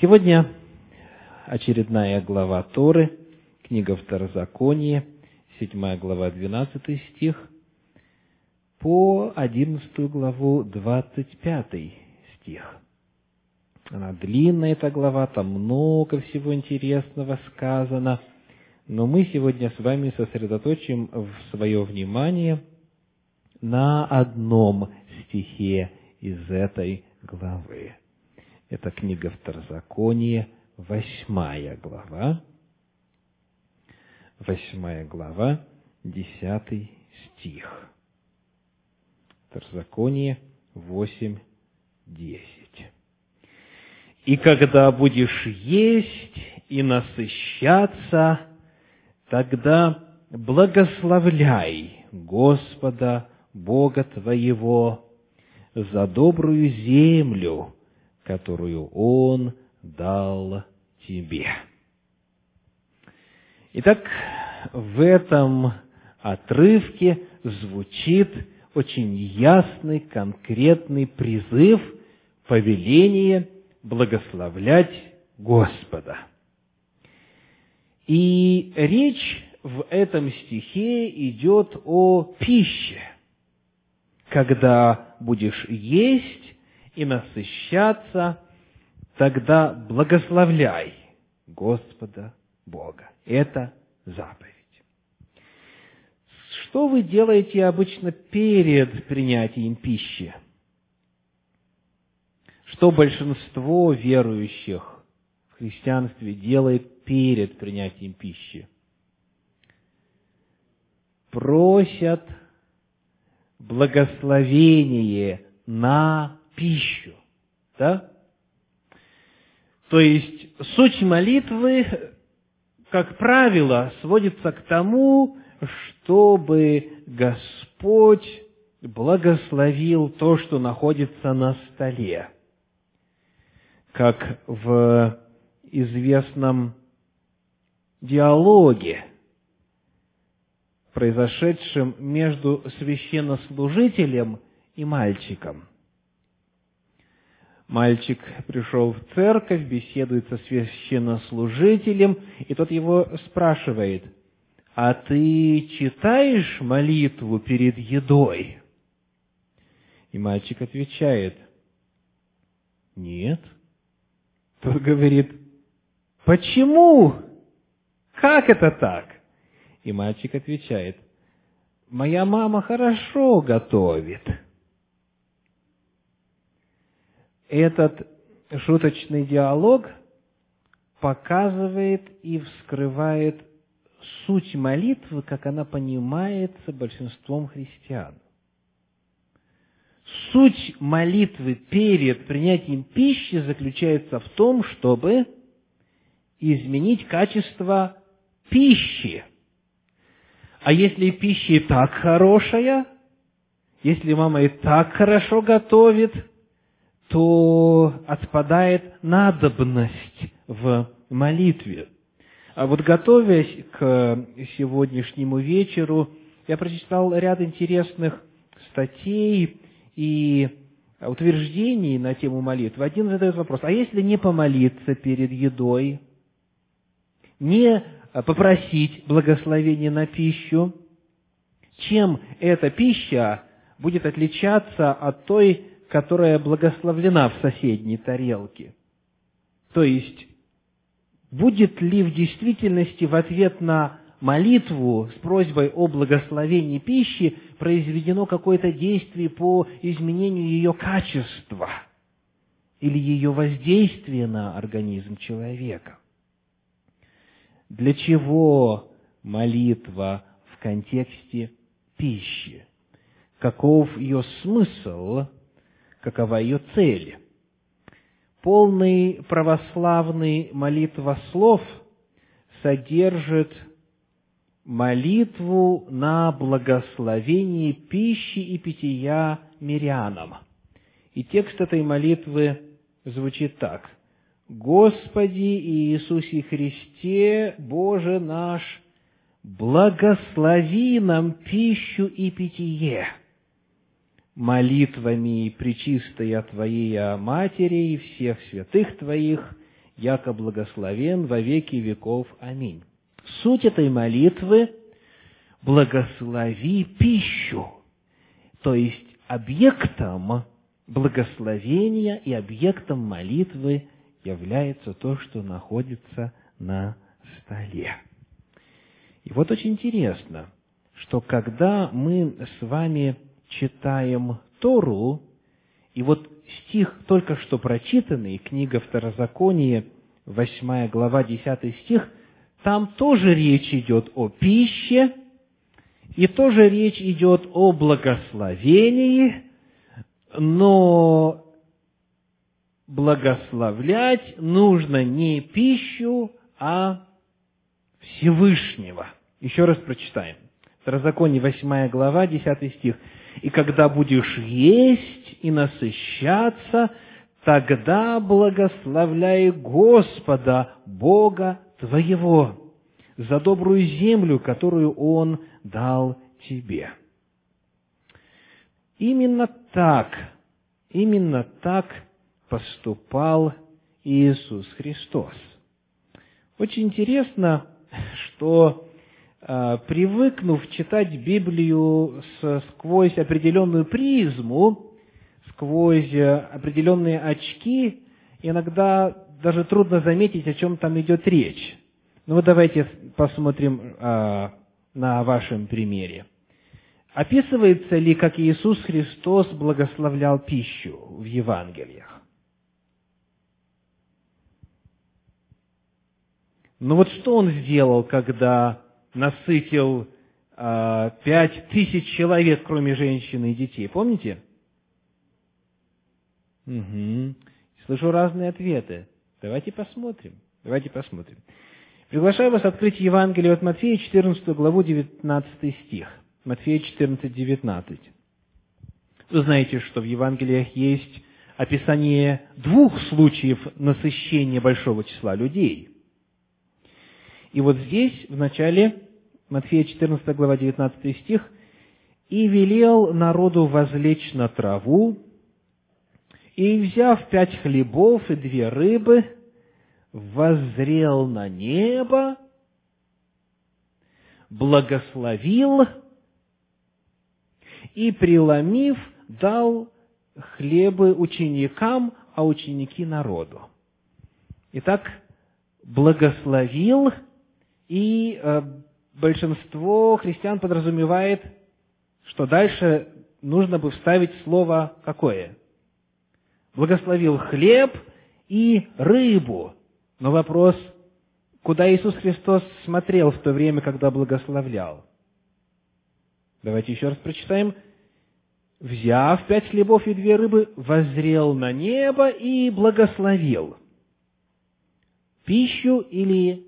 Сегодня очередная глава Торы, книга Второзаконие, седьмая глава, двенадцатый стих, по одиннадцатую главу, двадцать пятый стих. Она длинная, эта глава, там много всего интересного сказано, но мы сегодня с вами сосредоточим свое внимание на одном стихе из этой главы. Это книга Второзаконие, восьмая глава, восьмая глава, десятый стих. Второзаконие восемь, десять. «И когда будешь есть и насыщаться, тогда благословляй Господа Бога твоего за добрую землю, которую Он дал тебе. Итак, в этом отрывке звучит очень ясный, конкретный призыв, повеление благословлять Господа. И речь в этом стихе идет о пище. Когда будешь есть и насыщаться, тогда благословляй Господа Бога. Это заповедь. Что вы делаете обычно перед принятием пищи? Что большинство верующих в христианстве делает перед принятием пищи? Просят благословение на пищу. Да? То есть суть молитвы, как правило, сводится к тому, чтобы Господь благословил то, что находится на столе. Как в известном диалоге, произошедшем между священнослужителем и мальчиком – Мальчик пришел в церковь, беседует со священнослужителем, и тот его спрашивает, «А ты читаешь молитву перед едой?» И мальчик отвечает, «Нет». Тот говорит, «Почему? Как это так?» И мальчик отвечает, «Моя мама хорошо готовит». Этот шуточный диалог показывает и вскрывает суть молитвы, как она понимается большинством христиан. Суть молитвы перед принятием пищи заключается в том, чтобы изменить качество пищи. А если пища и так хорошая, если мама и так хорошо готовит – то отпадает надобность в молитве. А вот готовясь к сегодняшнему вечеру, я прочитал ряд интересных статей и утверждений на тему молитвы. Один задает вопрос, а если не помолиться перед едой, не попросить благословения на пищу, чем эта пища будет отличаться от той которая благословлена в соседней тарелке. То есть, будет ли в действительности в ответ на молитву с просьбой о благословении пищи произведено какое-то действие по изменению ее качества или ее воздействия на организм человека. Для чего молитва в контексте пищи? Каков ее смысл какова ее цель. Полный православный молитвослов содержит молитву на благословение пищи и питья мирянам. И текст этой молитвы звучит так. «Господи Иисусе Христе, Боже наш, благослови нам пищу и питье, молитвами Пречистая Твоей Матери и всех святых Твоих, яко благословен во веки веков. Аминь. Суть этой молитвы – благослови пищу, то есть объектом благословения и объектом молитвы является то, что находится на столе. И вот очень интересно, что когда мы с вами читаем Тору, и вот стих, только что прочитанный, книга Второзакония, 8 глава, 10 стих, там тоже речь идет о пище, и тоже речь идет о благословении, но благословлять нужно не пищу, а Всевышнего. Еще раз прочитаем. Второзаконие, 8 глава, 10 стих. «И когда будешь есть и насыщаться, тогда благословляй Господа, Бога твоего, за добрую землю, которую Он дал тебе». Именно так, именно так поступал Иисус Христос. Очень интересно, что привыкнув читать Библию сквозь определенную призму, сквозь определенные очки, иногда даже трудно заметить, о чем там идет речь. Ну вот давайте посмотрим э, на вашем примере. Описывается ли, как Иисус Христос благословлял пищу в Евангелиях? Ну вот что Он сделал, когда насытил э, пять тысяч человек, кроме женщин и детей? Помните? Угу. Слышу разные ответы. Давайте посмотрим. Давайте посмотрим. Приглашаю вас открыть Евангелие от Матфея, 14 главу, 19 стих. Матфея 14, 19. Вы знаете, что в Евангелиях есть описание двух случаев насыщения большого числа людей. И вот здесь, в начале, Матфея 14 глава 19 стих, «И велел народу возлечь на траву, и, взяв пять хлебов и две рыбы, воззрел на небо, благословил и, преломив, дал хлебы ученикам, а ученики народу. Итак, благословил, и э, большинство христиан подразумевает, что дальше нужно бы вставить слово какое? Благословил хлеб и рыбу. Но вопрос, куда Иисус Христос смотрел в то время, когда благословлял? Давайте еще раз прочитаем взяв пять хлебов и две рыбы, воззрел на небо и благословил пищу или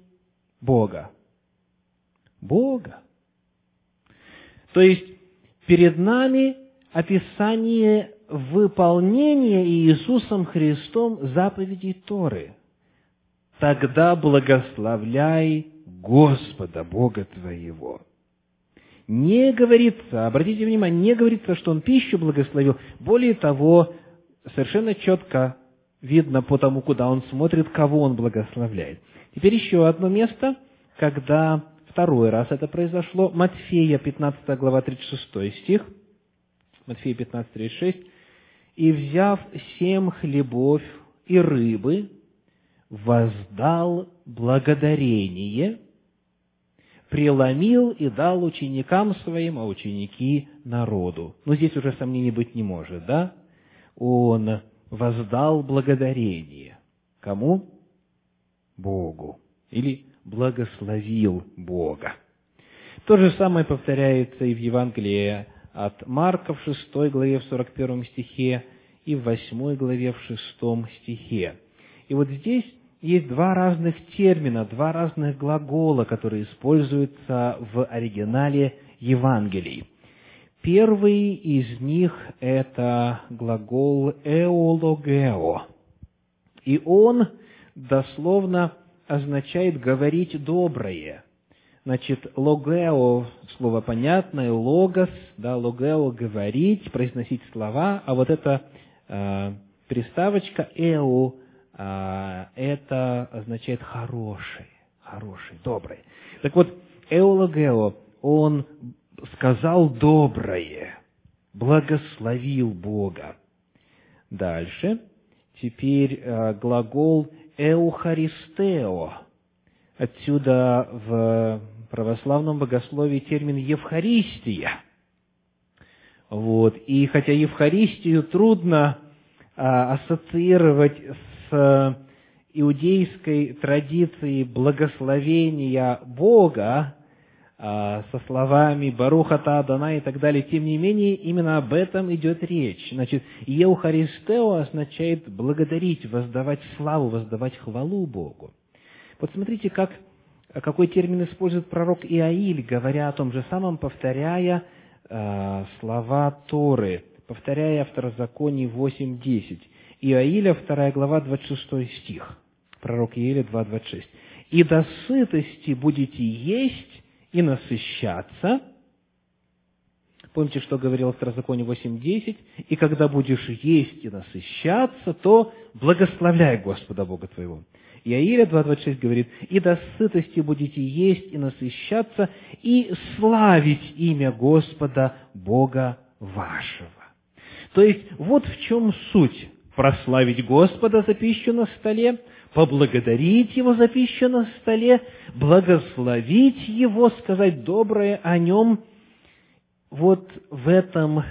Бога? Бога. То есть, перед нами описание выполнения Иисусом Христом заповедей Торы. Тогда благословляй Господа, Бога твоего. Не говорится, обратите внимание, не говорится, что он пищу благословил. Более того, совершенно четко видно по тому, куда он смотрит, кого он благословляет. Теперь еще одно место, когда второй раз это произошло. Матфея, 15 глава, 36 стих. Матфея 15, 36. «И, взяв семь хлебов и рыбы, воздал благодарение, преломил и дал ученикам своим, а ученики народу. Но здесь уже сомнений быть не может, да? Он воздал благодарение. Кому? Богу. Или благословил Бога. То же самое повторяется и в Евангелии от Марка в 6 главе, в 41 стихе, и в 8 главе, в 6 стихе. И вот здесь есть два разных термина, два разных глагола, которые используются в оригинале Евангелий. Первый из них – это глагол «эологео», и он дословно означает «говорить доброе». Значит, логео – слово понятное, логос, да, логео – говорить, произносить слова, а вот эта э, приставочка «эо» а, это означает хороший, хороший, добрый. Так вот, эологео, он сказал доброе, благословил Бога. Дальше, теперь а, глагол эухаристео. Отсюда в православном богословии термин Евхаристия. Вот. И хотя Евхаристию трудно а, ассоциировать с иудейской традицией благословения Бога, со словами «Баруха Адана» и так далее, тем не менее, именно об этом идет речь. Значит, «Еухаристео» означает благодарить, воздавать славу, воздавать хвалу Богу. Вот смотрите, как какой термин использует пророк Иаиль, говоря о том же самом, повторяя э, слова Торы, повторяя Второзаконие 8.10. Иаиля, 2 глава, 26 стих. Пророк Иаиля 2.26. «И до сытости будете есть и насыщаться». Помните, что говорил Второзаконие 8.10? «И когда будешь есть и насыщаться, то благословляй Господа Бога твоего». Иаиля 2.26 говорит, «И до сытости будете есть и насыщаться, и славить имя Господа Бога вашего». То есть, вот в чем суть. Прославить Господа за пищу на столе, поблагодарить Его за пищу на столе, благословить Его, сказать доброе о Нем. Вот в этом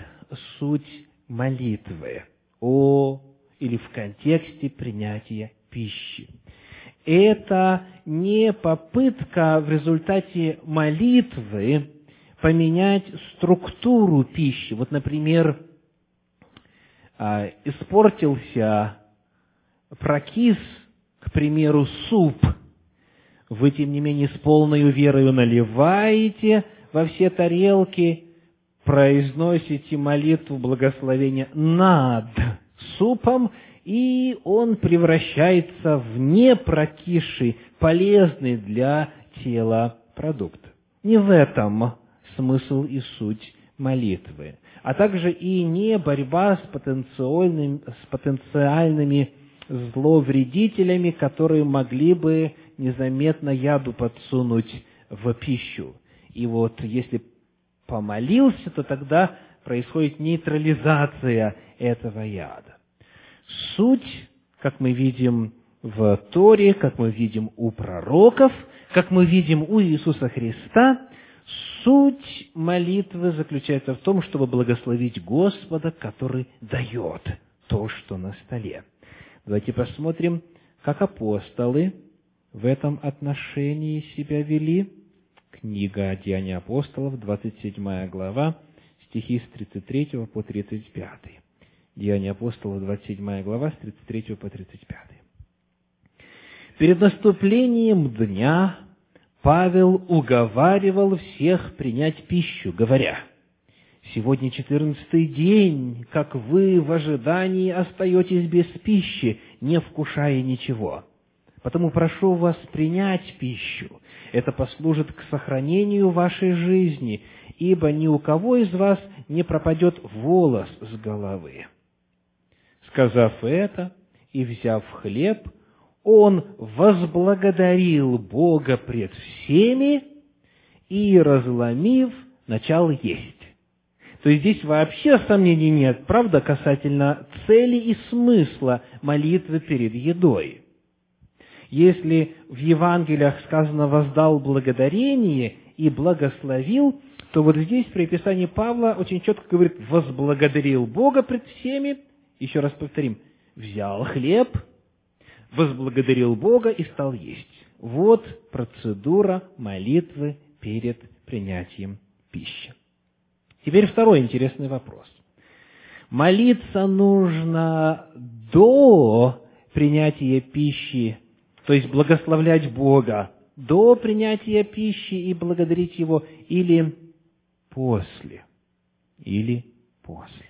суть молитвы о или в контексте принятия пищи это не попытка в результате молитвы поменять структуру пищи. Вот, например, а, испортился, прокис, к примеру, суп. Вы, тем не менее, с полной верой наливаете во все тарелки, произносите молитву благословения над супом и он превращается в непрокисший, полезный для тела продукт. Не в этом смысл и суть молитвы, а также и не борьба с потенциальными, с потенциальными зловредителями, которые могли бы незаметно яду подсунуть в пищу. И вот если помолился, то тогда происходит нейтрализация этого яда. Суть, как мы видим в Торе, как мы видим у пророков, как мы видим у Иисуса Христа, суть молитвы заключается в том, чтобы благословить Господа, который дает то, что на столе. Давайте посмотрим, как апостолы в этом отношении себя вели. Книга Деяния апостолов, 27 глава, стихи с 33 по 35. Деяния апостолов, 27 глава, с 33 по 35. Перед наступлением дня Павел уговаривал всех принять пищу, говоря, «Сегодня четырнадцатый день, как вы в ожидании остаетесь без пищи, не вкушая ничего. Потому прошу вас принять пищу. Это послужит к сохранению вашей жизни, ибо ни у кого из вас не пропадет волос с головы». Сказав это и взяв хлеб, он возблагодарил Бога пред всеми и, разломив, начал есть. То есть здесь вообще сомнений нет, правда, касательно цели и смысла молитвы перед едой. Если в Евангелиях сказано «воздал благодарение» и «благословил», то вот здесь при описании Павла очень четко говорит «возблагодарил Бога пред всеми еще раз повторим, взял хлеб, возблагодарил Бога и стал есть. Вот процедура молитвы перед принятием пищи. Теперь второй интересный вопрос. Молиться нужно до принятия пищи, то есть благословлять Бога до принятия пищи и благодарить Его, или после, или после.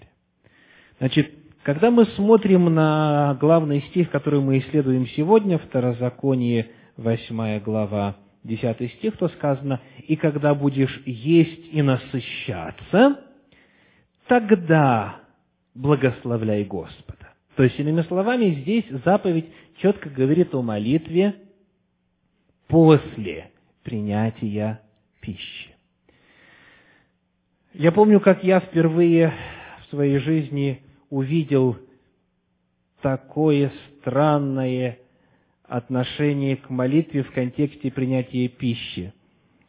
Значит, когда мы смотрим на главный стих, который мы исследуем сегодня, Второзаконие, 8 глава, 10 стих, то сказано, «И когда будешь есть и насыщаться, тогда благословляй Господа». То есть, иными словами, здесь заповедь четко говорит о молитве после принятия пищи. Я помню, как я впервые в своей жизни увидел такое странное отношение к молитве в контексте принятия пищи.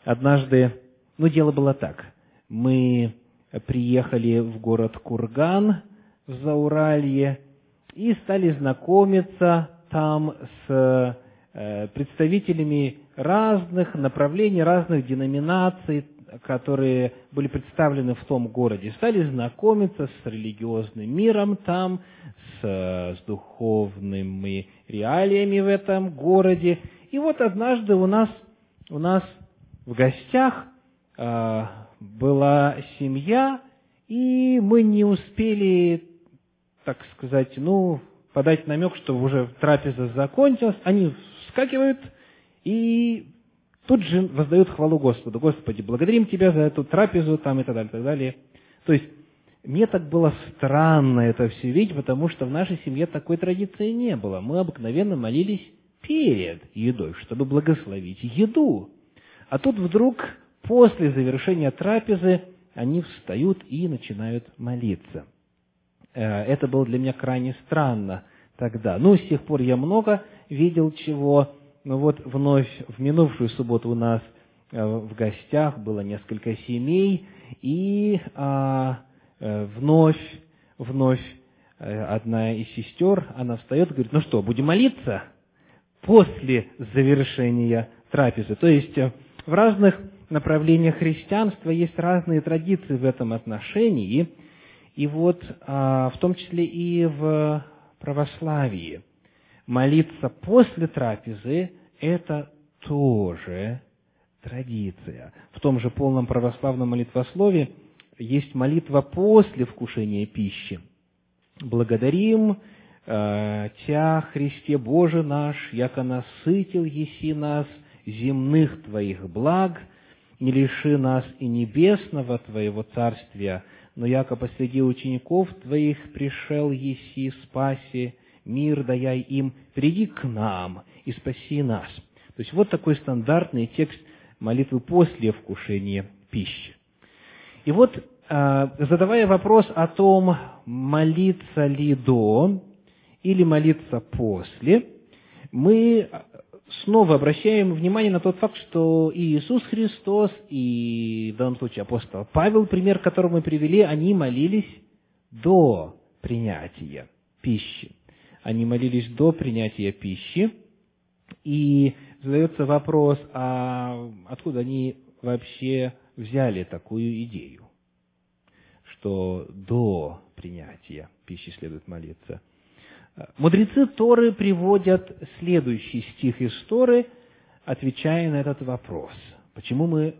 Однажды, ну, дело было так. Мы приехали в город Курган в Зауралье и стали знакомиться там с э, представителями разных направлений, разных деноминаций, которые были представлены в том городе, стали знакомиться с религиозным миром там, с, с духовными реалиями в этом городе. И вот однажды у нас, у нас в гостях э, была семья, и мы не успели, так сказать, ну, подать намек, что уже трапеза закончилась. Они вскакивают и тут же воздают хвалу Господу. Господи, благодарим Тебя за эту трапезу, там и так далее, и так далее. То есть, мне так было странно это все видеть, потому что в нашей семье такой традиции не было. Мы обыкновенно молились перед едой, чтобы благословить еду. А тут вдруг, после завершения трапезы, они встают и начинают молиться. Э, это было для меня крайне странно тогда. Ну, с тех пор я много видел чего, но вот вновь в минувшую субботу у нас э, в гостях было несколько семей, и а, э, вновь, вновь одна из сестер, она встает и говорит, ну что, будем молиться после завершения трапезы. То есть в разных направлениях христианства есть разные традиции в этом отношении, и вот а, в том числе и в православии молиться после трапезы – это тоже традиция. В том же полном православном молитвослове есть молитва после вкушения пищи. «Благодарим э, Тя, Христе Боже наш, яко насытил еси нас земных Твоих благ, не лиши нас и небесного Твоего Царствия, но яко посреди учеников Твоих пришел еси спаси, мир даяй им, приди к нам и спаси нас». То есть вот такой стандартный текст молитвы после вкушения пищи. И вот, а, задавая вопрос о том, молиться ли до или молиться после, мы снова обращаем внимание на тот факт, что и Иисус Христос, и в данном случае апостол Павел, пример, который мы привели, они молились до принятия пищи. Они молились до принятия пищи, и задается вопрос, а откуда они вообще взяли такую идею, что до принятия пищи следует молиться – Мудрецы Торы приводят следующий стих из Торы, отвечая на этот вопрос. Почему мы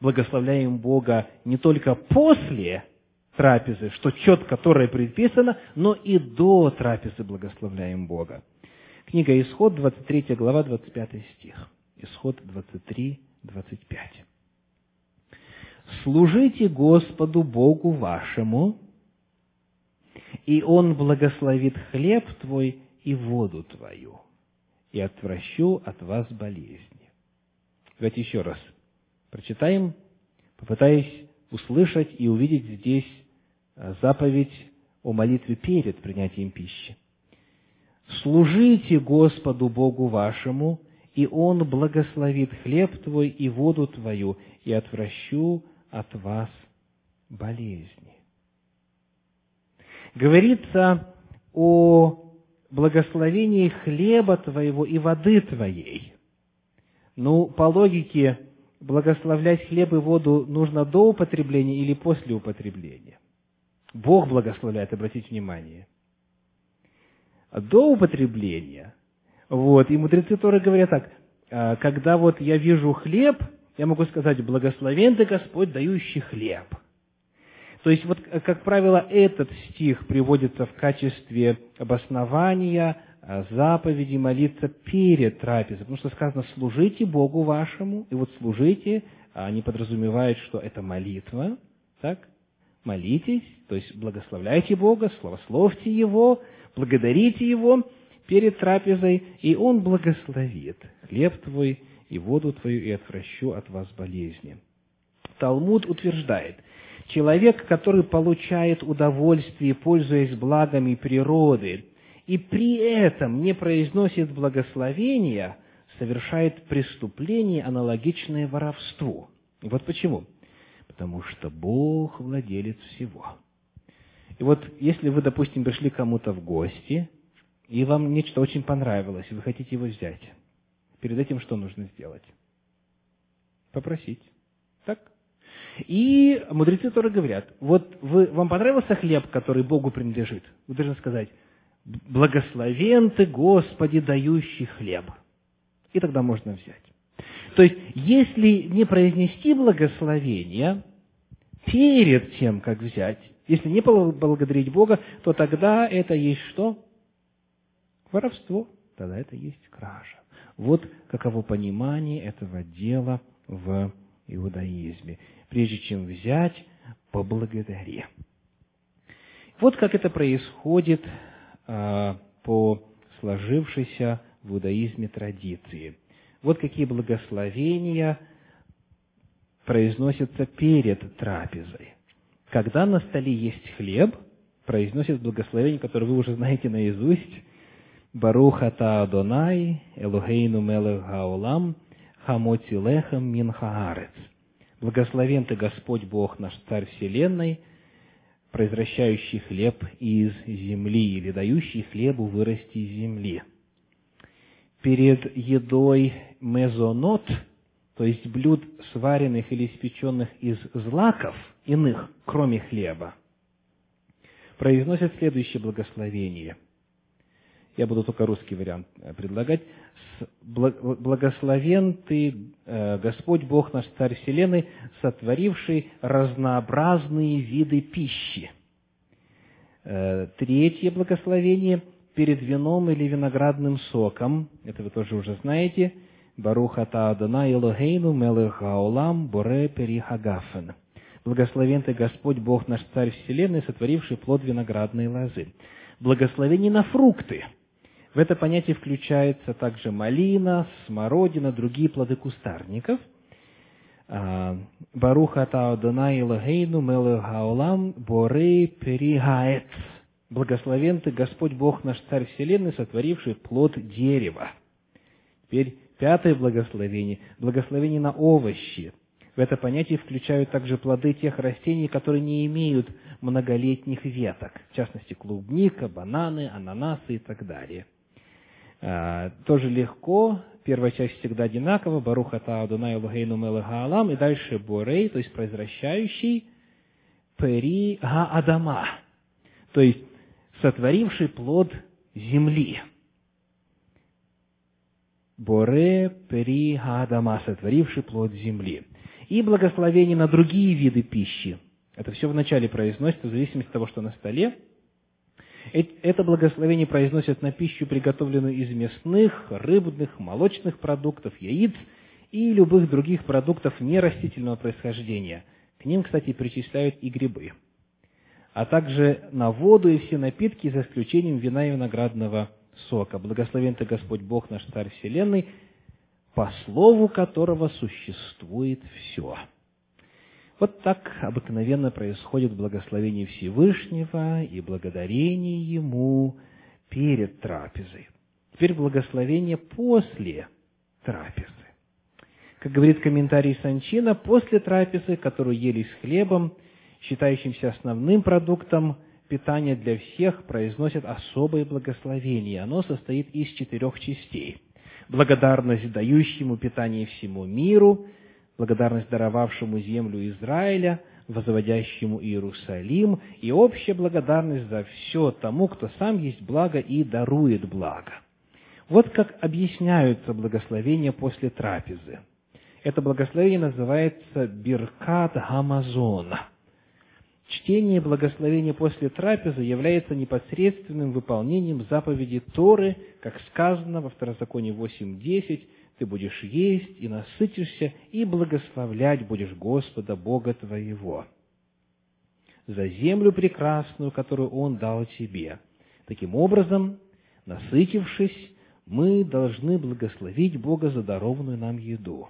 благословляем Бога не только после трапезы, что четко Торой предписано, но и до трапезы благословляем Бога. Книга Исход, 23 глава, 25 стих. Исход 23, 25. «Служите Господу Богу вашему, и Он благословит хлеб твой и воду твою, и отвращу от вас болезни. Давайте еще раз прочитаем, попытаясь услышать и увидеть здесь заповедь о молитве перед принятием пищи. «Служите Господу Богу вашему, и Он благословит хлеб твой и воду твою, и отвращу от вас болезни» говорится о благословении хлеба твоего и воды твоей. Ну, по логике, благословлять хлеб и воду нужно до употребления или после употребления? Бог благословляет, обратите внимание. До употребления. Вот, и мудрецы Торы говорят так, «А, когда вот я вижу хлеб, я могу сказать, благословен ты Господь, дающий хлеб – то есть, вот, как правило, этот стих приводится в качестве обоснования а, заповеди молиться перед трапезой, потому что сказано «служите Богу вашему», и вот «служите» они подразумевают, что это молитва, так? Молитесь, то есть благословляйте Бога, славословьте Его, Благодарите Его перед трапезой, и Он благословит хлеб твой и воду твою, и отвращу от вас болезни. Талмуд утверждает, человек, который получает удовольствие, пользуясь благами природы, и при этом не произносит благословения, совершает преступление, аналогичное воровству. Вот почему. Потому что Бог владелец всего. И вот если вы, допустим, пришли кому-то в гости, и вам нечто очень понравилось, и вы хотите его взять, перед этим что нужно сделать? Попросить. Так? И мудрецы тоже говорят, вот вы, вам понравился хлеб, который Богу принадлежит? Вы должны сказать, благословен ты, Господи, дающий хлеб. И тогда можно взять. То есть, если не произнести благословение перед тем, как взять, если не поблагодарить Бога, то тогда это есть что? Воровство. Тогда это есть кража. Вот каково понимание этого дела в иудаизме. Прежде чем взять, поблагодари. Вот как это происходит а, по сложившейся в иудаизме традиции. Вот какие благословения произносятся перед трапезой. Когда на столе есть хлеб, произносит благословение, которое вы уже знаете наизусть. Барух ата Адонай, Элухейну мелех хаолам, хамоти лехам мин хаарец. Благословен ты Господь Бог наш Царь Вселенной, произвращающий хлеб из земли или дающий хлебу вырасти из земли. Перед едой мезонот, то есть блюд, сваренных или испеченных из злаков, иных, кроме хлеба, произносят следующее благословение. Я буду только русский вариант э, предлагать. «Благословен Ты, э, Господь Бог наш Царь Вселенной, сотворивший разнообразные виды пищи». Э, третье благословение – перед вином или виноградным соком, это вы тоже уже знаете, Баруха та Адона Элохейну Мелех Хаолам Боре Перихагафен. Благословен ты Господь Бог наш Царь Вселенной, сотворивший плод виноградной лозы. Благословение на фрукты. В это понятие включается также малина, смородина, другие плоды кустарников. А, Баруха та Адона Элохейну Мелех Хаолам Боре Перихаэц. Благословен ты, Господь Бог наш Царь Вселенной, сотворивший плод дерева. Теперь пятое благословение – благословение на овощи. В это понятие включают также плоды тех растений, которые не имеют многолетних веток, в частности, клубника, бананы, ананасы и так далее. А, тоже легко, первая часть всегда одинакова, Баруха Таадунай Лугейну Мелеха и дальше Борей, то есть произвращающий, Пери Гаадама, то есть сотворивший плод земли. Боре пери Адама, сотворивший плод земли. И благословение на другие виды пищи. Это все вначале произносится, в зависимости от того, что на столе. Это благословение произносят на пищу, приготовленную из мясных, рыбных, молочных продуктов, яиц и любых других продуктов нерастительного происхождения. К ним, кстати, причисляют и грибы а также на воду и все напитки, за исключением вина и виноградного сока. Благословен ты Господь Бог наш Царь Вселенной, по слову которого существует все. Вот так обыкновенно происходит благословение Всевышнего и благодарение Ему перед трапезой. Теперь благословение после трапезы. Как говорит комментарий Санчина, после трапезы, которую ели с хлебом – считающимся основным продуктом питания для всех, произносят особое благословение. Оно состоит из четырех частей. Благодарность дающему питание всему миру, благодарность даровавшему землю Израиля, возводящему Иерусалим, и общая благодарность за все тому, кто сам есть благо и дарует благо. Вот как объясняются благословения после трапезы. Это благословение называется Биркат Гамазона – Чтение благословения после трапезы является непосредственным выполнением заповеди Торы, как сказано во Второзаконе 8.10, «Ты будешь есть и насытишься, и благословлять будешь Господа Бога твоего» за землю прекрасную, которую Он дал тебе. Таким образом, насытившись, мы должны благословить Бога за дарованную нам еду.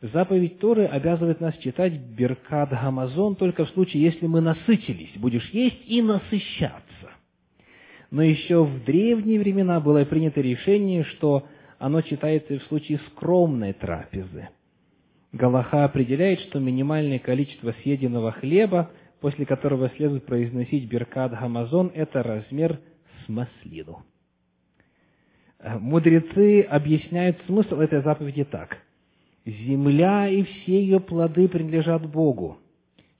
Заповедь Торы обязывает нас читать Беркат Гамазон только в случае, если мы насытились. Будешь есть и насыщаться. Но еще в древние времена было принято решение, что оно читается и в случае скромной трапезы. Галаха определяет, что минимальное количество съеденного хлеба, после которого следует произносить Беркат Гамазон, это размер с маслину. Мудрецы объясняют смысл этой заповеди так. «Земля и все ее плоды принадлежат Богу.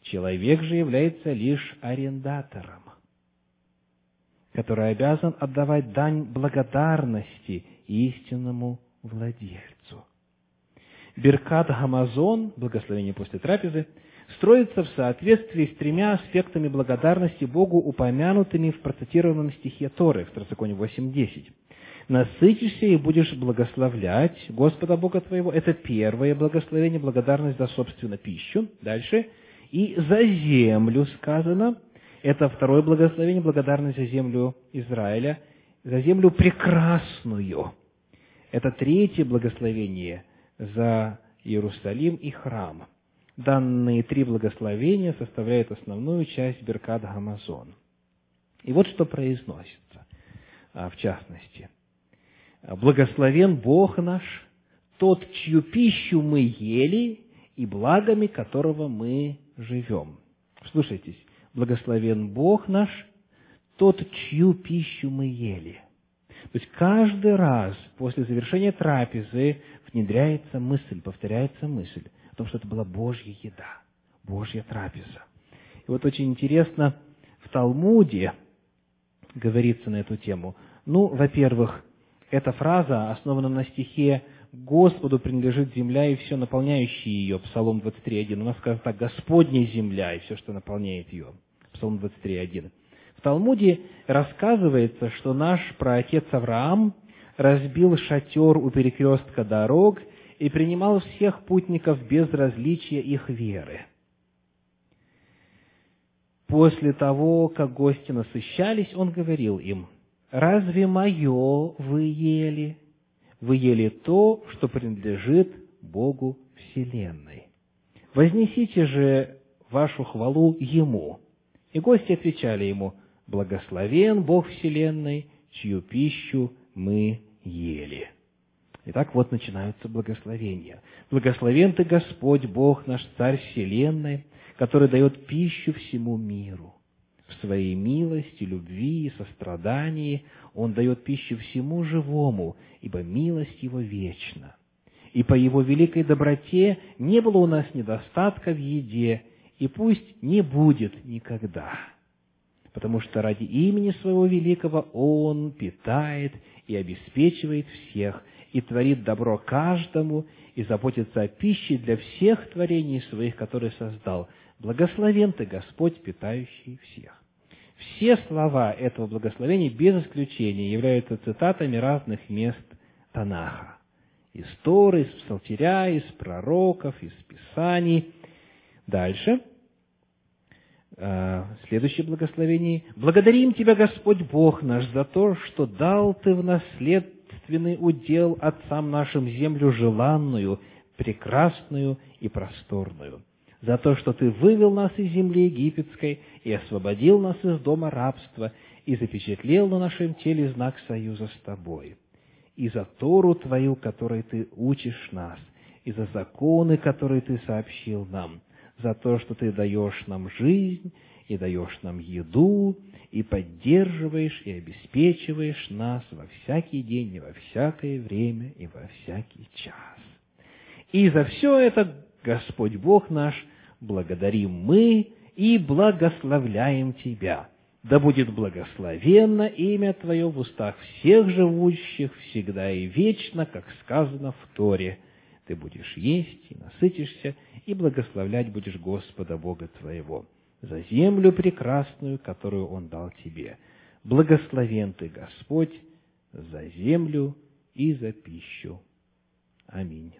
Человек же является лишь арендатором, который обязан отдавать дань благодарности истинному владельцу». Беркат Гамазон, благословение после трапезы, строится в соответствии с тремя аспектами благодарности Богу, упомянутыми в процитированном стихе Торы в Второзаконе 8.10 насытишься и будешь благословлять Господа Бога твоего. Это первое благословение, благодарность за собственную пищу. Дальше. И за землю сказано. Это второе благословение, благодарность за землю Израиля, за землю прекрасную. Это третье благословение за Иерусалим и храм. Данные три благословения составляют основную часть Беркат Гамазон. И вот что произносится, а, в частности. Благословен Бог наш, тот, чью пищу мы ели, и благами которого мы живем. Слушайтесь, благословен Бог наш, тот, чью пищу мы ели. То есть каждый раз после завершения трапезы внедряется мысль, повторяется мысль о том, что это была Божья еда, Божья трапеза. И вот очень интересно, в Талмуде говорится на эту тему. Ну, во-первых, эта фраза основана на стихе «Господу принадлежит земля и все наполняющее ее» Псалом 23.1. У нас сказано так «Господня земля и все, что наполняет ее» Псалом 23.1. В Талмуде рассказывается, что наш праотец Авраам разбил шатер у перекрестка дорог и принимал всех путников без различия их веры. После того, как гости насыщались, он говорил им – разве мое вы ели? Вы ели то, что принадлежит Богу Вселенной. Вознесите же вашу хвалу Ему. И гости отвечали Ему, благословен Бог Вселенной, чью пищу мы ели. Итак, вот начинаются благословения. Благословен Ты, Господь, Бог наш, Царь Вселенной, который дает пищу всему миру своей милости, любви и сострадании Он дает пищу всему живому, ибо милость Его вечна. И по Его великой доброте не было у нас недостатка в еде, и пусть не будет никогда. Потому что ради имени Своего великого Он питает и обеспечивает всех, и творит добро каждому, и заботится о пище для всех творений Своих, которые создал. Благословен Ты, Господь, питающий всех. Все слова этого благословения, без исключения, являются цитатами разных мест Танаха. Из Торы, из Псалтиря, из пророков, из Писаний. Дальше. А, следующее благословение. «Благодарим Тебя, Господь Бог наш, за то, что дал Ты в наследственный удел отцам нашим землю желанную, прекрасную и просторную за то, что Ты вывел нас из земли египетской и освободил нас из дома рабства и запечатлел на нашем теле знак союза с Тобой, и за Тору Твою, которой Ты учишь нас, и за законы, которые Ты сообщил нам, за то, что Ты даешь нам жизнь и даешь нам еду, и поддерживаешь и обеспечиваешь нас во всякий день и во всякое время и во всякий час. И за все это Господь Бог наш, благодарим мы и благословляем Тебя. Да будет благословенно имя Твое в устах всех живущих всегда и вечно, как сказано в Торе. Ты будешь есть и насытишься, и благословлять будешь Господа Бога Твоего за землю прекрасную, которую Он дал тебе. Благословен Ты, Господь, за землю и за пищу. Аминь.